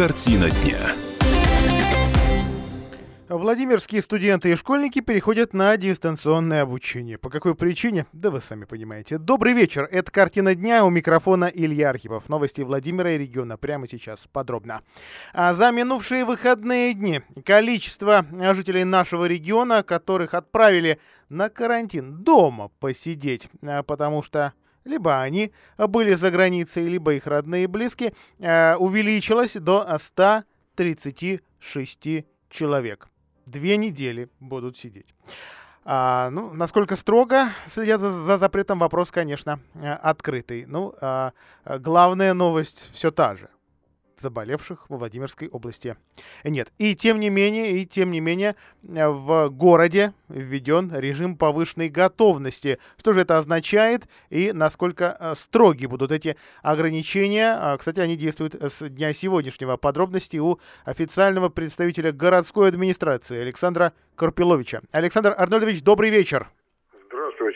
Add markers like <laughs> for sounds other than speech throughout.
Картина дня. Владимирские студенты и школьники переходят на дистанционное обучение. По какой причине? Да вы сами понимаете. Добрый вечер. Это «Картина дня». У микрофона Илья Архипов. Новости Владимира и региона прямо сейчас подробно. А за минувшие выходные дни количество жителей нашего региона, которых отправили на карантин дома посидеть, а, потому что либо они были за границей, либо их родные и близкие, а, увеличилось до 136 человек две недели будут сидеть. А, ну, насколько строго следят за, за запретом, вопрос, конечно, э, открытый. Ну, а, главная новость все та же заболевших во Владимирской области нет. И тем не менее, и тем не менее, э, в городе введен режим повышенной готовности. Что же это означает и насколько э, строги будут эти ограничения? А, кстати, они действуют с дня сегодняшнего. Подробности у официального представителя городской администрации Александра Карпиловича. Александр Арнольдович, добрый вечер.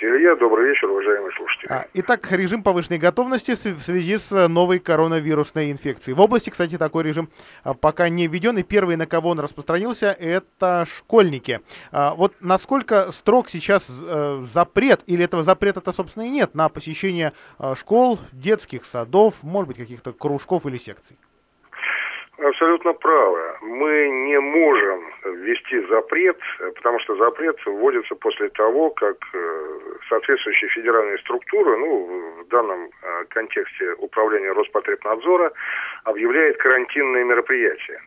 Здравствуйте, Илья. Добрый вечер, уважаемые слушатели. А, итак, режим повышенной готовности в связи с э, новой коронавирусной инфекцией. В области, кстати, такой режим а, пока не введен. И первый, на кого он распространился, это школьники. А, вот насколько строг сейчас э, запрет, или этого запрета-то, собственно, и нет, на посещение э, школ, детских садов, может быть, каких-то кружков или секций? Абсолютно правы. Мы не можем ввести запрет, потому что запрет вводится после того, как э, соответствующие федеральные структуры, ну, в данном э, контексте управление Роспотребнадзора, объявляет карантинные мероприятия.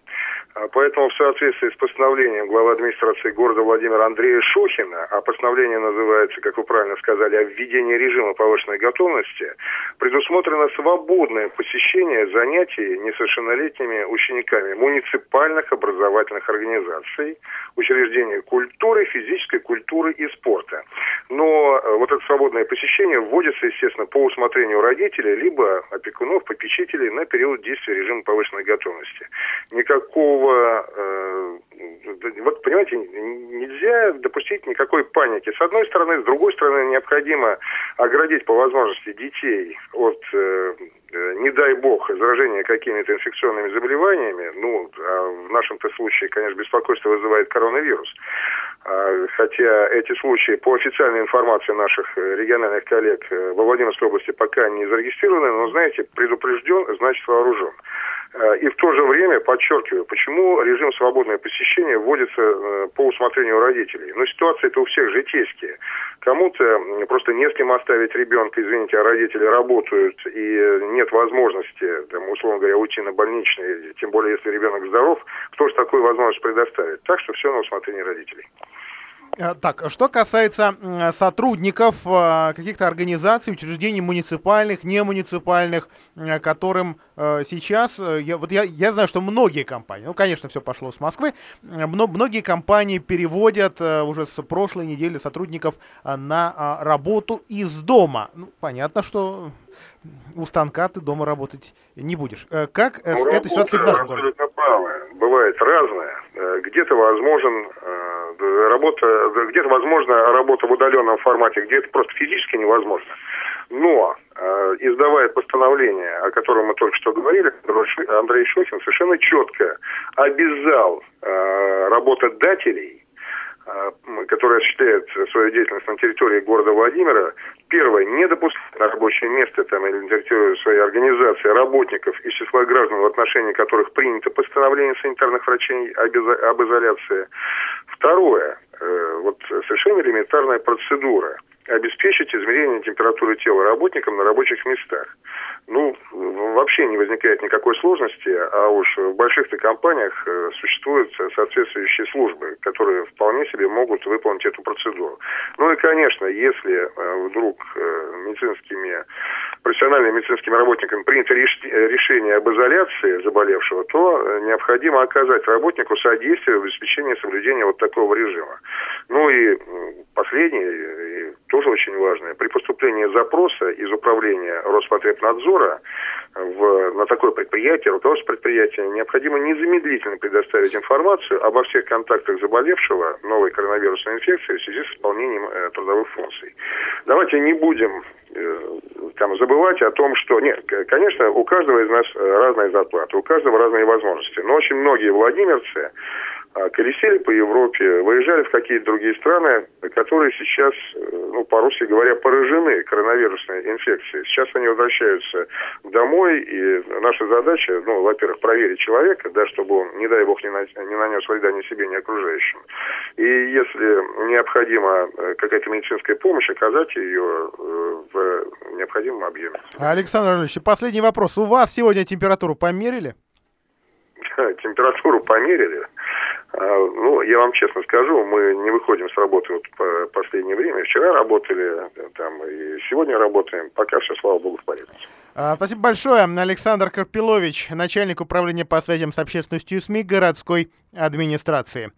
А поэтому в соответствии с постановлением главы администрации города Владимира Андрея Шохина, а постановление называется, как вы правильно сказали, о введении режима повышенной готовности, предусмотрено свободное посещение занятий несовершеннолетними учениками муниципальных образовательных организаций, учреждений культуры, физической культуры и спорта. Но э, вот это свободное посещение вводится, естественно, по усмотрению родителей, либо опекунов, попечителей на период действия режима повышенной готовности. Никакого э, вот понимаете, нельзя допустить никакой паники. С одной стороны, с другой стороны, необходимо оградить по возможности детей от, э, э не дай бог, заражения какими-то инфекционными заболеваниями. Ну, а в нашем-то случае, конечно, беспокойство вызывает коронавирус. А, хотя эти случаи, по официальной информации наших э, региональных коллег во Владимирской области пока не зарегистрированы, но, знаете, предупрежден, значит вооружен. Э, и в то же время, подчеркиваю, почему режим свободное посещение вводится э, по усмотрению родителей. Но ситуация это у всех житейские. Кому-то просто не с кем оставить ребенка, извините, а родители работают, и нет возможности, там, условно говоря, уйти на больничный, тем более если ребенок здоров, кто же такую возможность предоставит? Так что все на усмотрение родителей. Э, так, что касается сотрудников э, каких-то организаций, учреждений муниципальных, не муниципальных, э, которым сейчас, я, вот я, я знаю, что многие компании, ну, конечно, все пошло с Москвы, но многие компании переводят уже с прошлой недели сотрудников на работу из дома. Ну, понятно, что у станка ты дома работать не будешь. Как ну, эта ситуация в нашем городе? Бывает разное. Где-то возможен работа, где-то возможно работа в удаленном формате, где-то просто физически невозможно. Но э, издавая постановление, о котором мы только что говорили, Андрей Шохин совершенно четко обязал э, работодателей э, которые осуществляют свою деятельность на территории города Владимира, первое, не допускать на рабочее место там, или на территорию своей организации работников из числа граждан, в отношении которых принято постановление санитарных врачей об изоляции. Второе, э, вот совершенно элементарная процедура обеспечить измерение температуры тела работникам на рабочих местах. Ну, вообще не возникает никакой сложности, а уж в больших-то компаниях э, существуют соответствующие службы, которые вполне себе могут выполнить эту процедуру. Ну и, конечно, если э, вдруг медицинскими профессиональными медицинскими работниками принято решение об изоляции заболевшего, то э, необходимо оказать работнику содействие в обеспечении соблюдения вот такого режима. Ну и последнее, и тоже очень важное, при поступлении запроса из управления Роспотребнадзора надзора в, на такое предприятие, руководство предприятия, необходимо незамедлительно предоставить информацию обо всех контактах заболевшего новой коронавирусной инфекцией в связи с исполнением э, трудовых функций. Давайте не будем э, там забывать о том, что нет, конечно, у каждого из нас разная зарплата, у каждого разные возможности, но очень многие владимирцы колесили по Европе, выезжали в какие-то другие страны, которые сейчас, э, ну, по-русски говоря, поражены коронавирусной инфекцией. Сейчас они возвращаются домой, и наша задача, ну, во-первых, проверить человека, да, чтобы он, не дай бог, не, на, не нанес вреда ни себе, ни окружающим. И если необходима э, какая-то медицинская помощь, оказать ее э, в необходимом объеме. Александр Ильич, последний вопрос. У вас сегодня температуру померили? <laughs> Температуру померили. А, ну, я вам честно скажу, мы не выходим с работы вот по последнее время. Вчера работали, там, и сегодня работаем. Пока все, слава богу, в порядке. А, спасибо большое. Александр Карпилович, начальник управления по связям с общественностью СМИ городской администрации.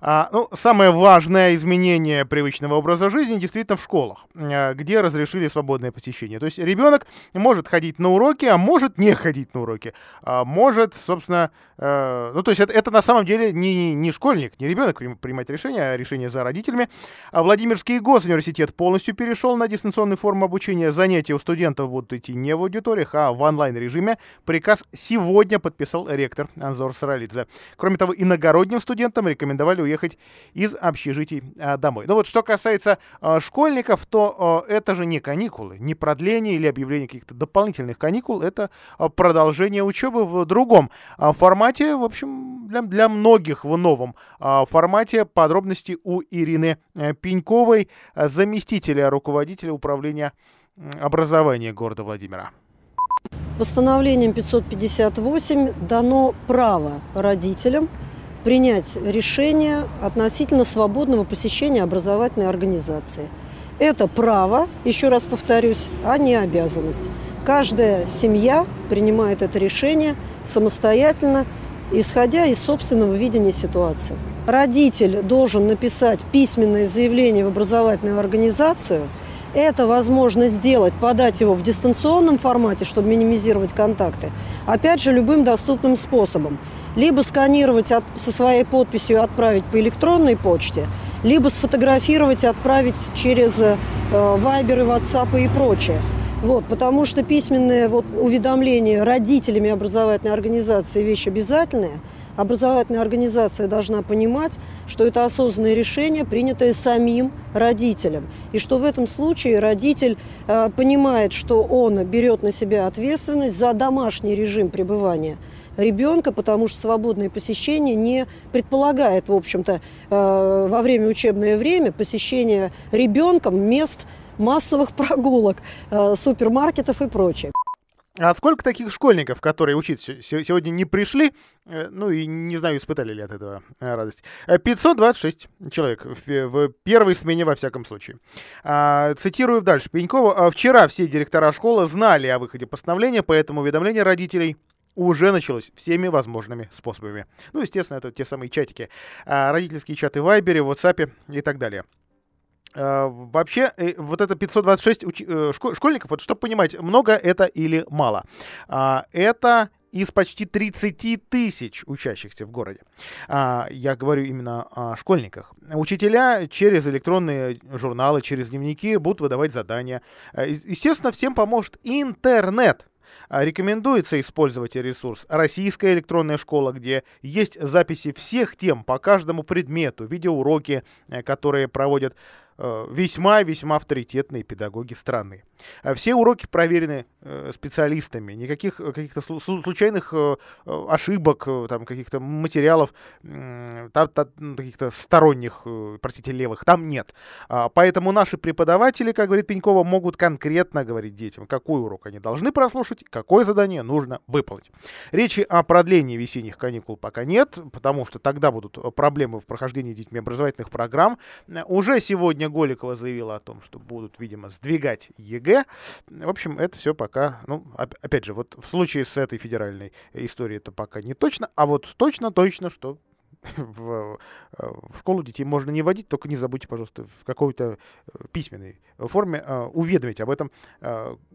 А, ну, самое важное изменение привычного образа жизни действительно в школах, а, где разрешили свободное посещение. То есть ребенок может ходить на уроки, а может не ходить на уроки. А, может, собственно, э, ну, то есть это, это на самом деле не, не школьник, не ребенок принимать решение, а решение за родителями. А Владимирский госуниверситет полностью перешел на дистанционную форму обучения. Занятия у студентов будут идти не в аудиториях, а в онлайн-режиме. Приказ сегодня подписал ректор Анзор Саралидзе. Кроме того, иногородним студентам рекомендовали уехать из общежитий а, домой. Но вот что касается а, школьников, то а, это же не каникулы, не продление или объявление каких-то дополнительных каникул, это продолжение учебы в другом формате, в общем, для, для многих в новом формате. Подробности у Ирины э, Пеньковой, заместителя руководителя управления образования города Владимира. Постановлением 558 дано право родителям принять решение относительно свободного посещения образовательной организации. Это право, еще раз повторюсь, а не обязанность. Каждая семья принимает это решение самостоятельно, исходя из собственного видения ситуации. Родитель должен написать письменное заявление в образовательную организацию – это возможно сделать, подать его в дистанционном формате, чтобы минимизировать контакты. Опять же, любым доступным способом. Либо сканировать от, со своей подписью и отправить по электронной почте, либо сфотографировать и отправить через э, Viber и WhatsApp и прочее. Вот, потому что письменное вот, уведомление родителями образовательной организации – вещь обязательная – образовательная организация должна понимать, что это осознанное решение, принятое самим родителем. И что в этом случае родитель э, понимает, что он берет на себя ответственность за домашний режим пребывания ребенка, потому что свободное посещение не предполагает, в общем-то, э, во время учебное время посещение ребенком мест массовых <laughs> прогулок, э, супермаркетов и прочее. А сколько таких школьников, которые учиться сегодня не пришли, э, ну и не знаю, испытали ли от этого э, радость? 526 э, человек в первой смене во всяком случае. А, цитирую дальше Пенькова. «А «Вчера все директора школы знали о выходе постановления, поэтому уведомление родителей уже началось всеми возможными способами. Ну, естественно, это те самые чатики. А, родительские чаты в Вайбере, в WhatsApp и так далее. А, вообще, э, вот это 526 уч... Э, школьников, вот чтобы понимать, много это или мало. А, это из почти 30 тысяч учащихся в городе. А, я говорю именно о школьниках. Учителя через электронные журналы, через дневники будут выдавать задания. Естественно, всем поможет интернет. Рекомендуется использовать ресурс «Российская электронная школа», где есть записи всех тем по каждому предмету, видеоуроки, э, которые проводят весьма-весьма авторитетные педагоги страны. А все уроки проверены э, специалистами, никаких э, каких-то случайных э, ошибок, там, каких-то материалов, там, ну, каких-то сторонних, простите, левых, там нет. А, поэтому наши преподаватели, как говорит Пенькова, могут конкретно говорить детям, какой урок они должны прослушать, какое задание нужно выполнить. Речи о продлении весенних каникул пока нет, потому что тогда будут проблемы в прохождении детьми образовательных программ. Уже сегодня Голикова заявила о том, что будут, видимо, сдвигать ЕГЭ, в общем, это все пока, ну, опять же, вот в случае с этой федеральной историей это пока не точно, а вот точно-точно, что в, в школу детей можно не водить, только не забудьте, пожалуйста, в какой-то письменной форме уведомить об этом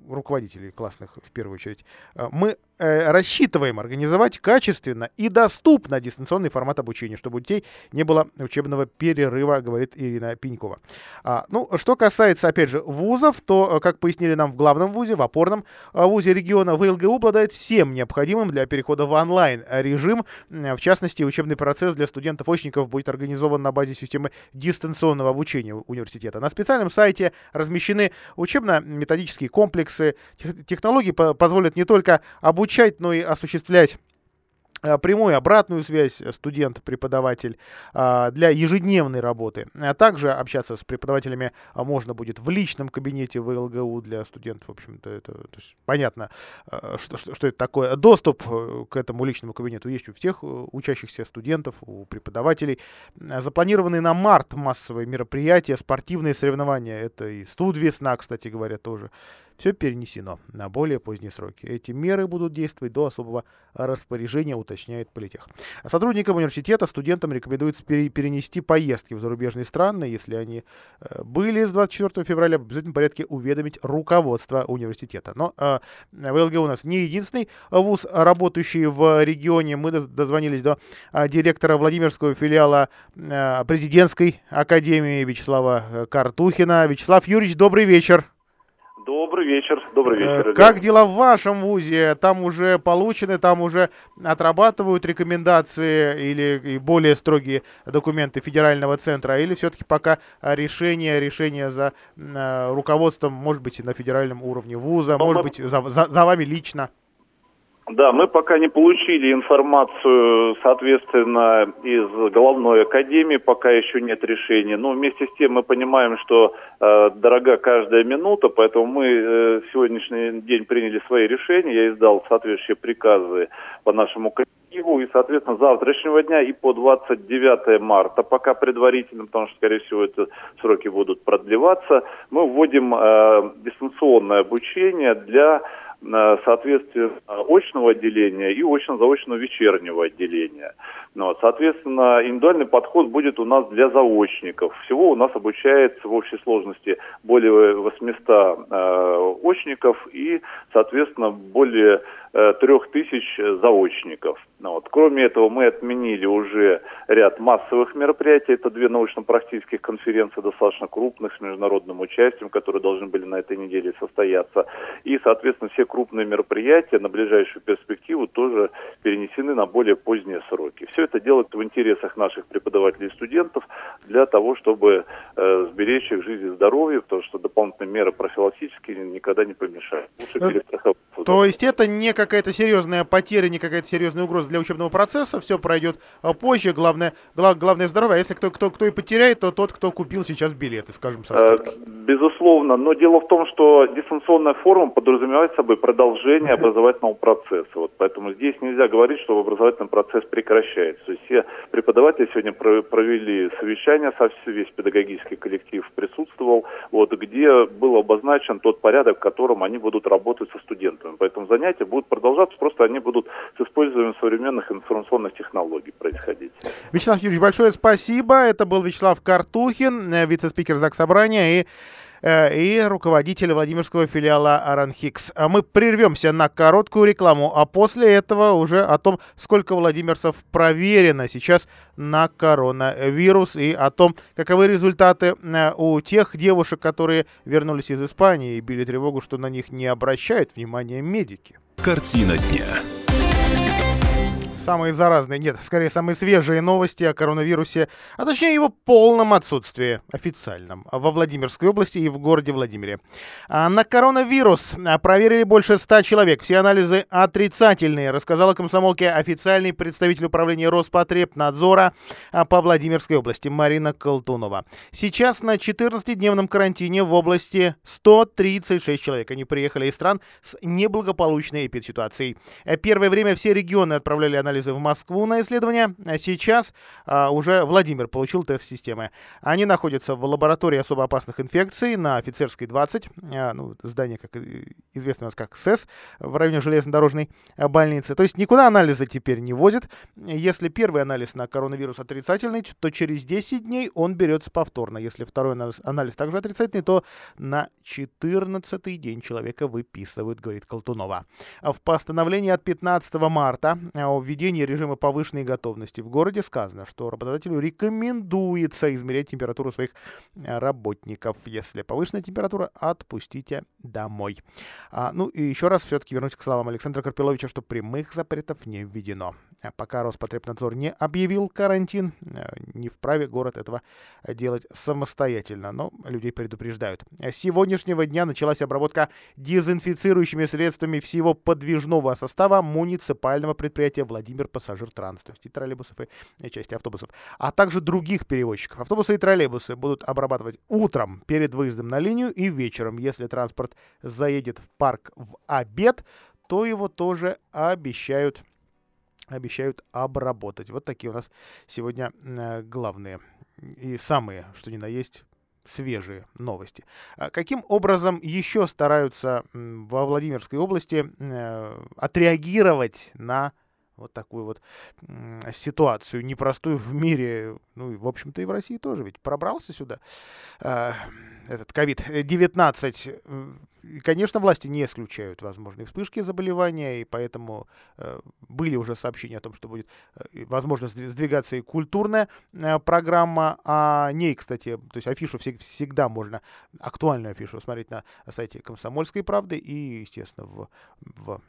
руководителей классных в первую очередь. Мы рассчитываем организовать качественно и доступно дистанционный формат обучения, чтобы у детей не было учебного перерыва, говорит Ирина Пенькова. А, ну, что касается, опять же, вузов, то, как пояснили нам в главном вузе, в опорном вузе региона, ВЛГУ обладает всем необходимым для перехода в онлайн-режим. В частности, учебный процесс для студентов-очников будет организован на базе системы дистанционного обучения университета. На специальном сайте размещены учебно-методические комплексы. Технологии позволят не только обучать, но и осуществлять прямую обратную связь э, студент-преподаватель а, для ежедневной работы. А также общаться с преподавателями а, можно будет в личном кабинете в ЛГУ для студентов. В общем-то, это то есть, понятно, э, что, что, что это такое. Доступ к этому личному кабинету есть у всех учащихся студентов, у преподавателей. Запланированные на март массовые мероприятия, спортивные соревнования. Это и студ весна, кстати говоря, тоже все перенесено на более поздние сроки. Эти меры будут действовать до особого распоряжения, уточняет Политех. Сотрудникам университета, студентам рекомендуется перенести поездки в зарубежные страны, если они э, были с 24 февраля, в обязательном порядке уведомить руководство университета. Но э, ВЛГ у нас не единственный вуз, работающий в регионе. Мы дозвонились до э, директора Владимирского филиала э, президентской академии Вячеслава Картухина. Вячеслав Юрьевич, добрый вечер. Добрый вечер, добрый э, вечер. Как дела в вашем ВУЗе? Там уже получены, там уже отрабатывают рекомендации или более строгие документы федерального центра? Или все-таки пока решение, решение за э, руководством, может быть, на федеральном уровне ВУЗа, Но может мы... быть, за, за, за вами лично? Да, мы пока не получили информацию, соответственно, из головной академии, пока еще нет решения. Но вместе с тем мы понимаем, что э, дорога каждая минута, поэтому мы э, сегодняшний день приняли свои решения. Я издал соответствующие приказы по нашему коллективу. И, соответственно, завтрашнего дня и по 29 марта, пока предварительно, потому что, скорее всего, эти сроки будут продлеваться, мы вводим э, дистанционное обучение для соответственно, очного отделения и очно-заочного вечернего отделения. Ну, вот, соответственно, индивидуальный подход будет у нас для заочников. Всего у нас обучается в общей сложности более 800 э, очников и, соответственно, более э, трех тысяч заочников. Ну, вот. Кроме этого, мы отменили уже ряд массовых мероприятий. Это две научно-практических конференции, достаточно крупных, с международным участием, которые должны были на этой неделе состояться. И, соответственно, все крупные мероприятия на ближайшую перспективу тоже перенесены на более поздние сроки. Все это делать в интересах наших преподавателей и студентов для того, чтобы э, сберечь их жизнь и здоровье, потому что дополнительные меры профилактические никогда не помешают. Лучше э, То есть это не какая-то серьезная потеря, не какая-то серьезная угроза для учебного процесса, все пройдет э, позже, главное, глав, главное здоровье. А если кто, кто, кто и потеряет, то тот, кто купил сейчас билеты, скажем, со. Э, безусловно, но дело в том, что дистанционная форма подразумевает собой продолжение образовательного процесса. Вот, поэтому здесь нельзя говорить, что образовательный процесс прекращается. То есть все преподаватели сегодня провели совещание, весь педагогический коллектив присутствовал, вот, где был обозначен тот порядок, в котором они будут работать со студентами. Поэтому занятия будут продолжаться, просто они будут с использованием современных информационных технологий происходить. Вячеслав Юрьевич, большое спасибо. Это был Вячеслав Картухин, э, вице-спикер ЗАГС Собрания и и руководитель Владимирского филиала Аранхикс. А мы прервемся на короткую рекламу, а после этого уже о том, сколько владимирцев проверено сейчас на коронавирус и о том, каковы результаты э, у тех девушек, которые вернулись из Испании и били тревогу, что на них не обращают внимания медики. Картина дня самые заразные, нет, скорее самые свежие новости о коронавирусе, а точнее его полном отсутствии официальном во Владимирской области и в городе Владимире. А на коронавирус а, проверили больше ста человек. Все анализы отрицательные, рассказала комсомолке официальный представитель управления Роспотребнадзора а, по Владимирской области Марина Колтунова. Сейчас на 14-дневном карантине в области 136 человек. Они приехали из стран с неблагополучной эпидситуацией. Первое время все регионы отправляли анализ анализы в Москву на исследование. Сейчас уже Владимир получил тест-системы. Они находятся в лаборатории особо опасных инфекций на Офицерской 20, ну, здание, как известно у нас как СЭС, в районе железнодорожной больницы. То есть никуда анализы теперь не возят. Если первый анализ на коронавирус отрицательный, то через 10 дней он берется повторно. Если второй анализ, анализ также отрицательный, то на 14 день человека выписывают, говорит Колтунова. В постановлении от 15 марта о введении режима повышенной готовности в городе сказано, что работодателю рекомендуется измерять температуру своих работников. Если повышенная температура, отпустите домой. А, ну и еще раз все-таки вернусь к словам Александра Карпиловича, что прямых запретов не введено. А пока Роспотребнадзор не объявил карантин, э, не вправе город этого делать самостоятельно, но людей предупреждают. С сегодняшнего дня началась обработка дезинфицирующими средствами всего подвижного состава муниципального предприятия Владимир Пассажир Транс, то есть и троллейбусов, и части автобусов, а также других перевозчиков. Автобусы и троллейбусы будут обрабатывать утром перед выездом на линию и вечером. Если транспорт заедет в парк в обед, то его тоже обещают обещают обработать. Вот такие у нас сегодня э, главные и самые, что ни на есть, свежие новости. А каким образом еще стараются во Владимирской области э, отреагировать на вот такую вот ситуацию непростую в мире, ну и, в общем-то, и в России тоже, ведь пробрался сюда э, этот COVID-19. И, конечно, власти не исключают возможные вспышки заболевания, и поэтому э, были уже сообщения о том, что будет э, возможно сдвигаться и культурная э, программа. О ней, кстати, то есть афишу всег, всегда можно, актуальную афишу смотреть на сайте «Комсомольской правды» и, естественно, в, в а,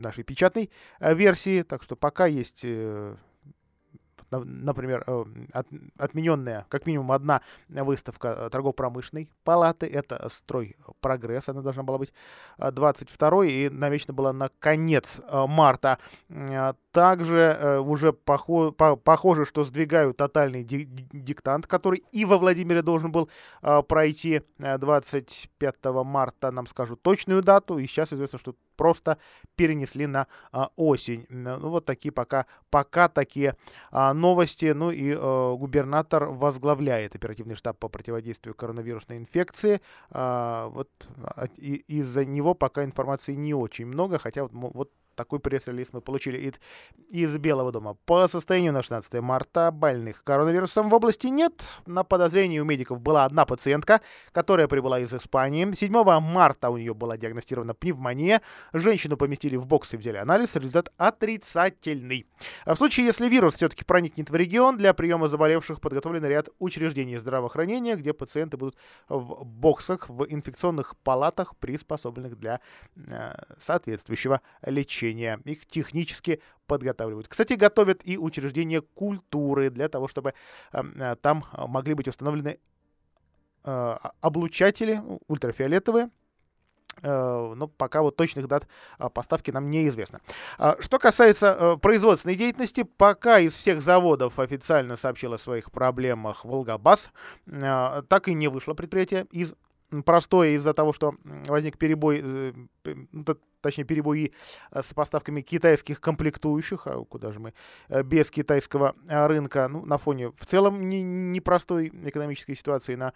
нашей печатной э, версии. Так что пока есть э, например, э, от, отмененная как минимум одна выставка торгово-промышленной палаты, это «Строй прогресс», она должна была быть 22 и намечена была на конец марта. Также уже похо похоже, что сдвигают тотальный диктант, который и во Владимире должен был пройти 25 марта, нам скажут точную дату, и сейчас известно, что просто перенесли на а, осень. Ну, вот такие пока, пока такие а, новости. Ну и а, губернатор возглавляет оперативный штаб по противодействию коронавирусной инфекции. А, вот из-за него пока информации не очень много, хотя вот, вот такой пресс-релиз мы получили из Белого дома. По состоянию на 16 марта больных коронавирусом в области нет. На подозрении у медиков была одна пациентка, которая прибыла из Испании. 7 марта у нее была диагностирована пневмония. Женщину поместили в бокс и взяли анализ. Результат отрицательный. В случае, если вирус все-таки проникнет в регион, для приема заболевших подготовлен ряд учреждений здравоохранения, где пациенты будут в боксах, в инфекционных палатах, приспособленных для э, соответствующего лечения обучения, их технически подготавливают. Кстати, готовят и учреждения культуры для того, чтобы эм, э, там могли быть установлены э, облучатели ультрафиолетовые, э, но пока вот точных дат поставки нам неизвестно. Что касается производственной деятельности, пока из всех заводов официально сообщил о своих проблемах Волгобас, так и не вышло предприятие из простое из-за того, что возник перебой, ну, точнее перебои э, с поставками китайских комплектующих, а куда же мы э, без китайского э, рынка, ну, на фоне в целом непростой не экономической ситуации на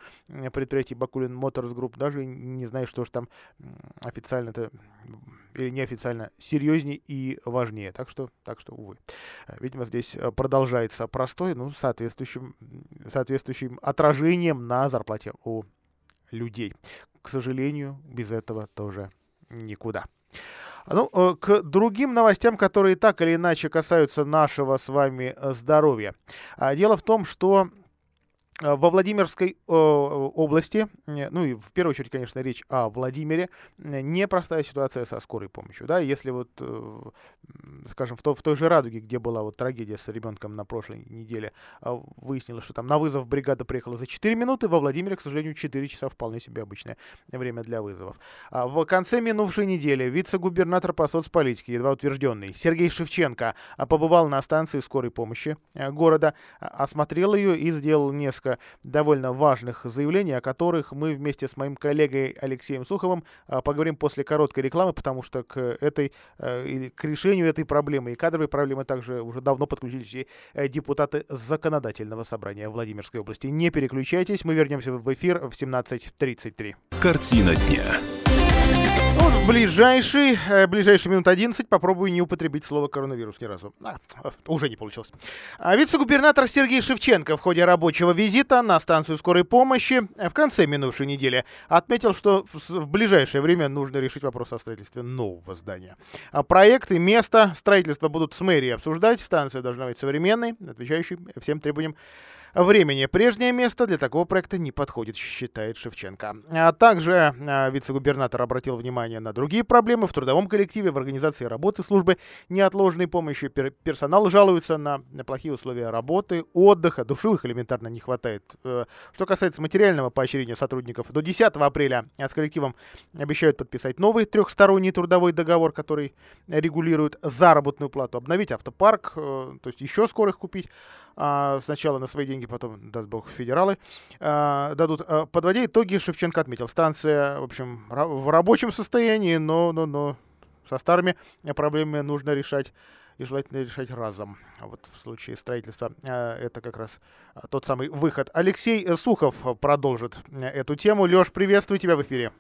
предприятии Бакулин Motors Group, даже не знаю, что же там официально-то или неофициально серьезнее и важнее. Так что, так что, увы. Видимо, здесь продолжается простой, ну, соответствующим, соответствующим отражением на зарплате у людей. К сожалению, без этого тоже никуда. Ну, э, к другим новостям, которые так или иначе касаются нашего с вами э, здоровья. А, дело в том, что во Владимирской э, области, ну и в первую очередь, конечно, речь о Владимире, непростая ситуация со скорой помощью. Да? Если вот, э, скажем, в, то, в той же Радуге, где была вот трагедия с ребенком на прошлой неделе, выяснилось, что там на вызов бригада приехала за 4 минуты, во Владимире, к сожалению, 4 часа вполне себе обычное время для вызовов. А в конце минувшей недели вице-губернатор по соцполитике, едва утвержденный, Сергей Шевченко побывал на станции скорой помощи города, осмотрел ее и сделал несколько несколько довольно важных заявлений, о которых мы вместе с моим коллегой Алексеем Суховым а, поговорим после короткой рекламы, потому что к этой э, к решению этой проблемы и кадровой проблемы также уже давно подключились и э, депутаты законодательного собрания Владимирской области. Не переключайтесь, мы вернемся в эфир в 17.33. Картина дня ближайший, э, ближайший минут 11 попробую не употребить слово коронавирус ни разу. А, уже не получилось. А вице-губернатор Сергей Шевченко в ходе рабочего визита на станцию скорой помощи в конце минувшей недели отметил, что в ближайшее время нужно решить вопрос о строительстве нового здания. А проект и место строительства будут с мэрией обсуждать. Станция должна быть современной, отвечающей всем требованиям времени. Прежнее место для такого проекта не подходит, считает Шевченко. А также а, вице-губернатор обратил внимание на другие проблемы в трудовом коллективе, в организации работы службы неотложной помощи. Персонал жалуется на плохие условия работы, отдыха, душевых элементарно не хватает. Э, что касается материального поощрения сотрудников, до 10 апреля с коллективом обещают подписать новый трехсторонний трудовой договор, который регулирует заработную плату, обновить автопарк, э, то есть еще скоро их купить а, сначала на свои деньги, потом, даст бог, федералы а, дадут. А, подводя итоги, Шевченко отметил, станция, в общем, в рабочем состоянии, но, но, но со старыми проблемами нужно решать и желательно решать разом. Вот в случае строительства а, это как раз а, тот самый выход. Алексей Сухов продолжит эту тему. Леш, приветствую тебя в эфире.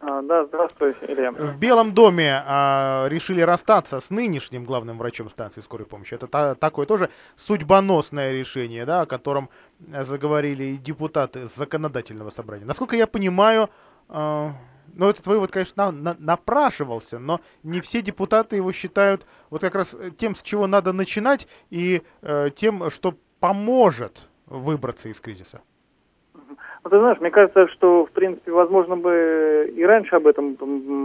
А, да, здравствуй, Илья. В Белом доме а, решили расстаться с нынешним главным врачом станции скорой помощи. Это та, такое тоже судьбоносное решение, да, о котором заговорили и депутаты законодательного собрания. Насколько я понимаю, а, ну, этот вывод, конечно, на, на, напрашивался, но не все депутаты его считают вот как раз тем, с чего надо начинать, и э, тем, что поможет выбраться из кризиса. Ну, ты знаешь, мне кажется, что, в принципе, возможно бы и раньше об этом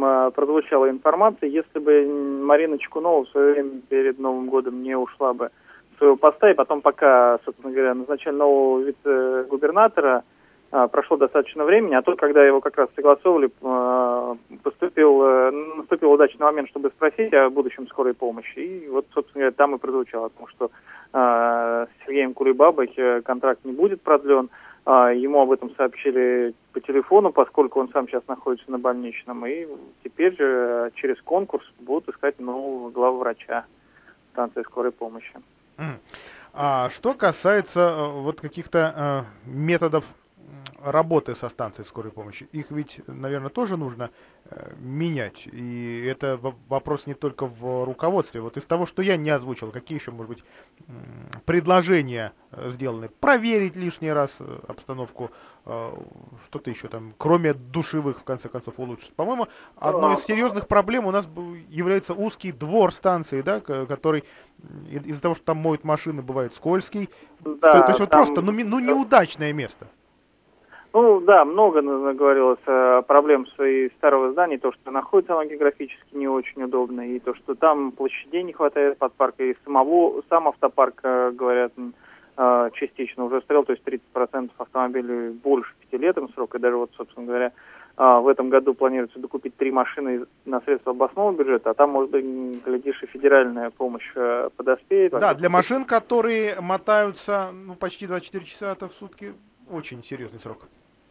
а, прозвучала информация, если бы Марина Чекунова в свое время перед Новым годом не ушла бы с своего поста, и потом пока, собственно говоря, назначали нового вице-губернатора, а, прошло достаточно времени, а то, когда его как раз согласовывали, а, поступил, э, наступил удачный момент, чтобы спросить о будущем скорой помощи. И вот, собственно говоря, там и прозвучало, потому что с Сергеем Кулебабой э, контракт не будет продлен, ему об этом сообщили по телефону, поскольку он сам сейчас находится на больничном. И теперь же через конкурс будут искать нового главврача станции скорой помощи. А что касается э, вот каких-то э, методов работы со станцией скорой помощи, их ведь, наверное, тоже нужно э, менять. И это вопрос не только в руководстве. Вот из того, что я не озвучил, какие еще, может быть, предложения э, сделаны? Проверить лишний раз э, обстановку, э, что-то еще там, кроме душевых, в конце концов, улучшить. По-моему, одной из серьезных проблем у нас является узкий двор станции, да, который из-за того, что там моют машины, бывает скользкий. Да, то, то есть вот там... просто, ну, ну неудачное место. Ну да, много говорилось э, проблем своей старого здания, то, что находится оно географически не очень удобно, и то, что там площадей не хватает под парк, и самого, сам автопарк, э, говорят, э, частично уже стрел, то есть 30% автомобилей больше пятилетним срок, и даже вот, собственно говоря, в этом году планируется докупить три машины на средства областного бюджета, а там, может быть, глядишь, и федеральная помощь подоспеет. Да, для машин, которые мотаются ну, почти 24 часа это в сутки, очень серьезный срок.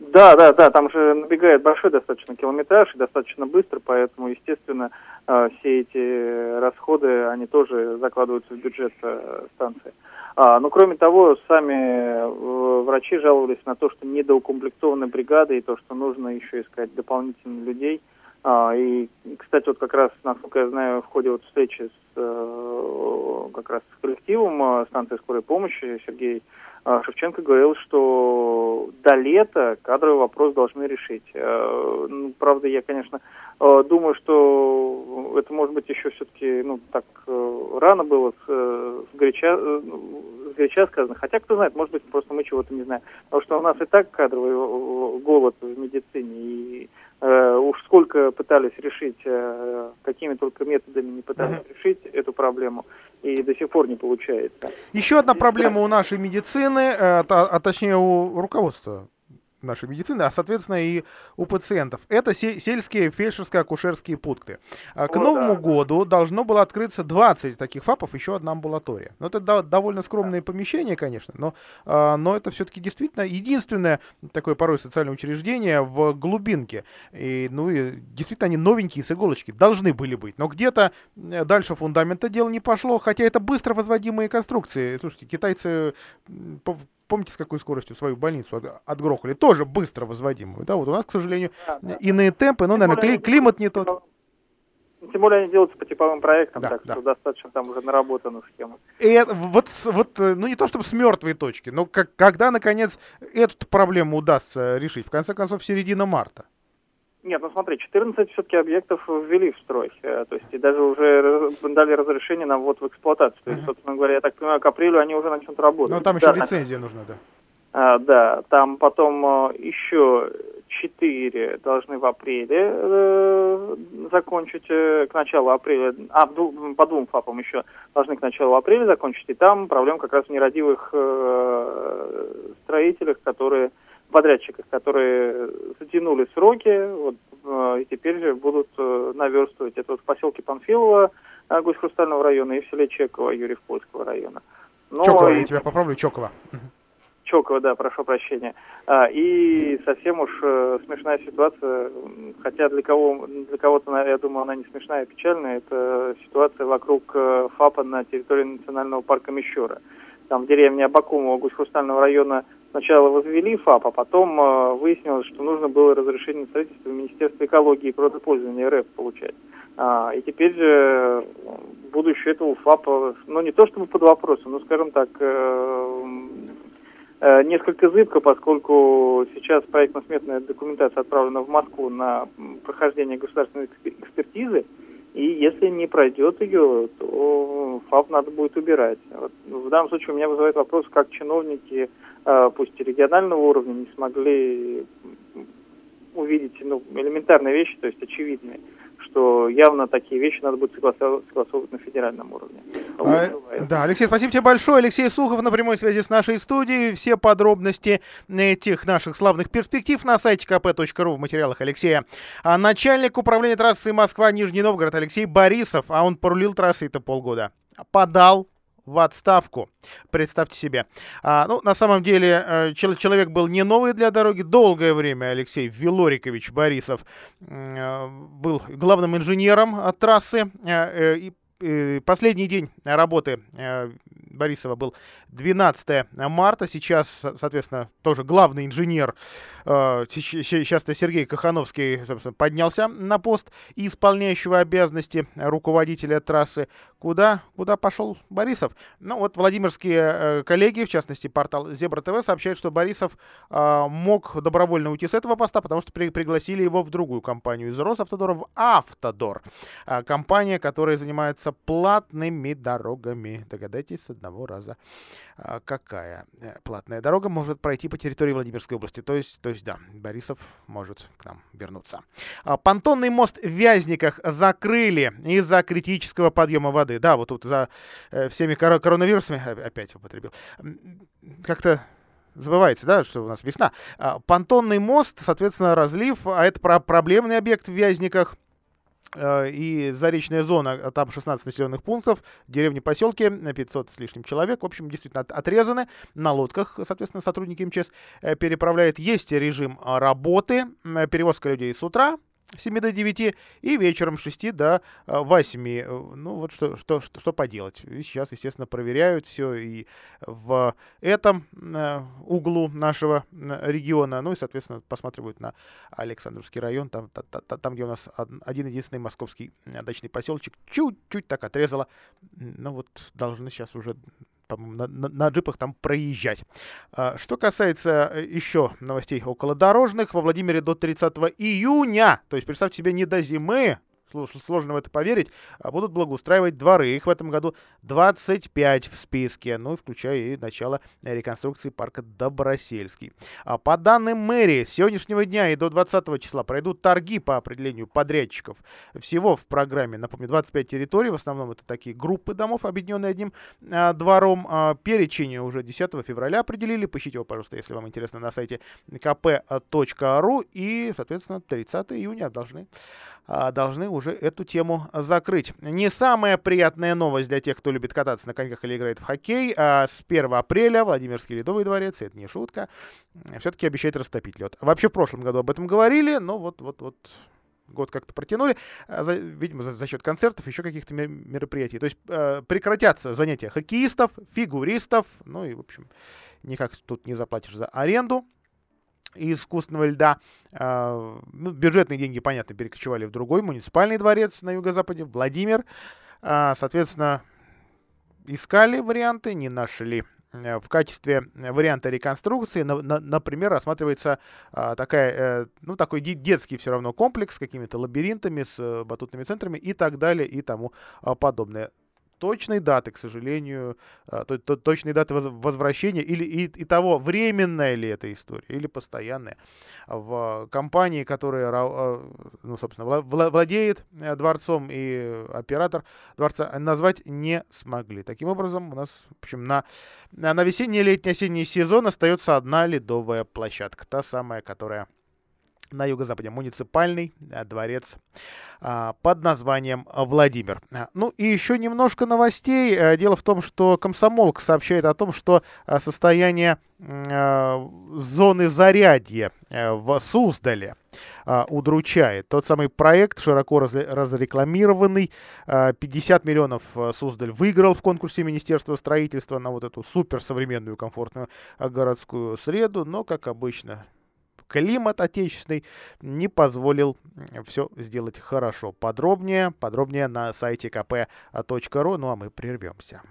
Да, да, да, там же набегает большой достаточно километраж и достаточно быстро, поэтому, естественно, э, все эти расходы, они тоже закладываются в бюджет э, станции. А, но кроме того, сами э, врачи жаловались на то, что недоукомплектованы бригады и то, что нужно еще искать дополнительных людей. А, и, кстати, вот как раз, насколько я знаю, в ходе вот встречи с как раз с коллективом станции скорой помощи Сергей а, Шевченко говорил, что до лета кадровый вопрос должны решить. Э, ну, правда, я, конечно, э, думаю, что это может быть еще все-таки ну, так э, рано было с, горяча, с горяча сказано. Хотя, кто знает, может быть, просто мы чего-то не знаем. Потому что у нас и так кадровый голод в медицине. И уж сколько пытались решить, э, какими только методами не пытались uh-huh. решить эту проблему и до сих пор не получается. Еще одна проблема у нашей медицины, э, а, а точнее у руководства нашей медицины, а, соответственно, и у пациентов. Это сельские фельдшерско-акушерские пункты. А, к Новому году должно было открыться 20 таких ФАПов, еще одна амбулатория. Ну, это довольно скромные помещения, конечно, но, а, но это все-таки действительно единственное такое порой социальное учреждение в глубинке. И, ну, и действительно они новенькие с иголочки должны были быть. Но где-то э, дальше фундамента дело не пошло, хотя это быстро возводимые конструкции. Слушайте, китайцы помните, с какой скоростью свою больницу от, отгрохали? Тоже быстро возводимую. Да, вот у нас, к сожалению, да, да. иные темпы, но, наверное, кли, климат не тот. Тем более они делаются по типовым проектам, да, так да. что достаточно там уже наработанных схем. И вот, вот, э, ну не то чтобы с мертвой точки, но как, когда, наконец, эту проблему удастся решить? В конце концов, середина марта. Нет, ну смотри, 14 все-таки объектов ввели в строй. Э, то есть и даже уже дали разрешение на ввод в эксплуатацию. То есть, собственно говоря, я так понимаю, к апрелю они уже начнут работать. Но там еще да, лицензия нужна, да. А, да, там потом э, еще 4 должны в апреле э, закончить, э, к началу апреля, а по двум ФАПам еще должны к началу апреля закончить, и там проблема как раз в нерадивых э, строителях, которые подрядчиках, которые затянули сроки, вот, э, и теперь же будут э, наверстывать. Это вот в поселке Панфилова э, Гусь-Хрустального района и в селе Чеково Юрьев-Польского района. Но Чокова, и... я тебя поправлю, Чокова. Чокова, да, прошу прощения. А, и совсем уж э, смешная ситуация, хотя для кого для кого-то, я думаю, она не смешная, а печальная, это ситуация вокруг э, ФАПа на территории национального парка Мещера. Там в деревне Абакумова Гусь-Хрустального района сначала возвели ФАП, а потом э, выяснилось, что нужно было разрешение строительства в Министерстве экологии и природопользования РФ получать. А, и теперь же будущее этого ФАПа, ну не то чтобы под вопросом, но скажем так, э, э, несколько зыбко, поскольку сейчас проектно-сметная документация отправлена в Москву на прохождение государственной экспертизы, и если не пройдет ее, то ФАП надо будет убирать. Вот в данном случае у меня вызывает вопрос, как чиновники а, пусть и регионального уровня, не смогли увидеть ну, элементарные вещи, то есть очевидные, что явно такие вещи надо будет согласовывать на федеральном уровне. А, да, Алексей, спасибо тебе большое. Алексей Сухов на прямой связи с нашей студией. Все подробности этих наших славных перспектив на сайте kp.ru в материалах Алексея. А начальник управления трассы Москва-Нижний Новгород Алексей Борисов, а он порулил трассой это полгода. Подал в отставку. Представьте себе. А, ну, на самом деле, э, человек был не новый для дороги. Долгое время Алексей Вилорикович Борисов э, был главным инженером трассы. Э, и последний день работы Борисова был 12 марта. Сейчас, соответственно, тоже главный инженер. Сейчас-то Сергей Кахановский, собственно, поднялся на пост исполняющего обязанности руководителя трассы. Куда, куда пошел Борисов? Ну вот Владимирские э, коллеги, в частности портал Зебра ТВ, сообщают, что Борисов э, мог добровольно уйти с этого поста, потому что при, пригласили его в другую компанию из Росавтодора в Автодор. Э, компания, которая занимается платными дорогами. Догадайтесь одного раза. А, какая э, платная дорога может пройти по территории Владимирской области. То есть, то есть да, Борисов может к нам вернуться. А, понтонный мост в Вязниках закрыли из-за критического подъема воды. Да, вот тут за э, всеми кор- коронавирусами опять употребил. Как-то забывается, да, что у нас весна. А, понтонный мост, соответственно, разлив, а это про проблемный объект в Вязниках. Э, и заречная зона, а там 16 населенных пунктов, деревни, поселки, 500 с лишним человек, в общем, действительно отрезаны. На лодках, соответственно, сотрудники МЧС э, переправляют. Есть режим работы, перевозка людей с утра, 7 до 9 и вечером с 6 до 8. Э, ну вот что, что, что, что поделать. И сейчас, естественно, проверяют все и в этом э, углу нашего э, региона. Ну и, соответственно, посматривают на Александровский район, там, там где у нас один единственный московский дачный поселочек чуть-чуть так отрезало. Ну вот должны сейчас уже по-моему, на, на, на джипах там проезжать. А, что касается э, еще новостей околодорожных, во Владимире до 30 июня, то есть представьте себе не до зимы, сложно в это поверить, будут благоустраивать дворы. Их в этом году 25 в списке, ну, включая и начало реконструкции парка Добросельский. По данным мэрии, с сегодняшнего дня и до 20 числа пройдут торги по определению подрядчиков. Всего в программе, напомню, 25 территорий, в основном это такие группы домов, объединенные одним а, двором. А, перечень уже 10 февраля определили. Поищите его, пожалуйста, если вам интересно, на сайте kp.ru. И, соответственно, 30 июня должны а, должны уже эту тему закрыть. Не самая приятная новость для тех, кто любит кататься на коньках или играет в хоккей. А с 1 апреля Владимирский ледовый дворец, это не шутка, все-таки обещает растопить лед. Вообще в прошлом году об этом говорили, но вот, вот, вот год как-то протянули, а, за, видимо, за, за счет концертов, еще каких-то мероприятий. То есть э, прекратятся занятия хоккеистов, фигуристов, ну и, в общем, никак тут не заплатишь за аренду искусственного льда. Э, ну, бюджетные деньги, понятно, перекочевали в другой муниципальный дворец на юго-западе, Владимир. Э, соответственно, искали варианты, не нашли. Э, в качестве варианта реконструкции, на, на, например, рассматривается а, такая, э, ну, такой детский все равно комплекс с какими-то лабиринтами, с э, батутными центрами и так далее и тому а, подобное точной даты, к сожалению, а, то, то, точной даты возвращения или и, и того, временная ли эта история или постоянная. В компании, которая, а, ну, собственно, владеет э, дворцом и оператор дворца, назвать не смогли. Таким образом, у нас, в общем, на, на весенний, летний, осенний сезон остается одна ледовая площадка, та самая, которая на юго-западе муниципальный э, дворец а, под названием Владимир. А, ну и еще немножко новостей. Э, дело в том, что Комсомолк сообщает о том, что э, состояние зоны зарядья в Суздале удручает. Тот самый проект, широко разрекламированный, 50 миллионов Суздаль выиграл в конкурсе Министерства строительства на вот эту суперсовременную комфортную городскую среду, но, как обычно, климат отечественный не позволил все сделать хорошо. Подробнее, подробнее на сайте kp.ru. Ну а мы прервемся.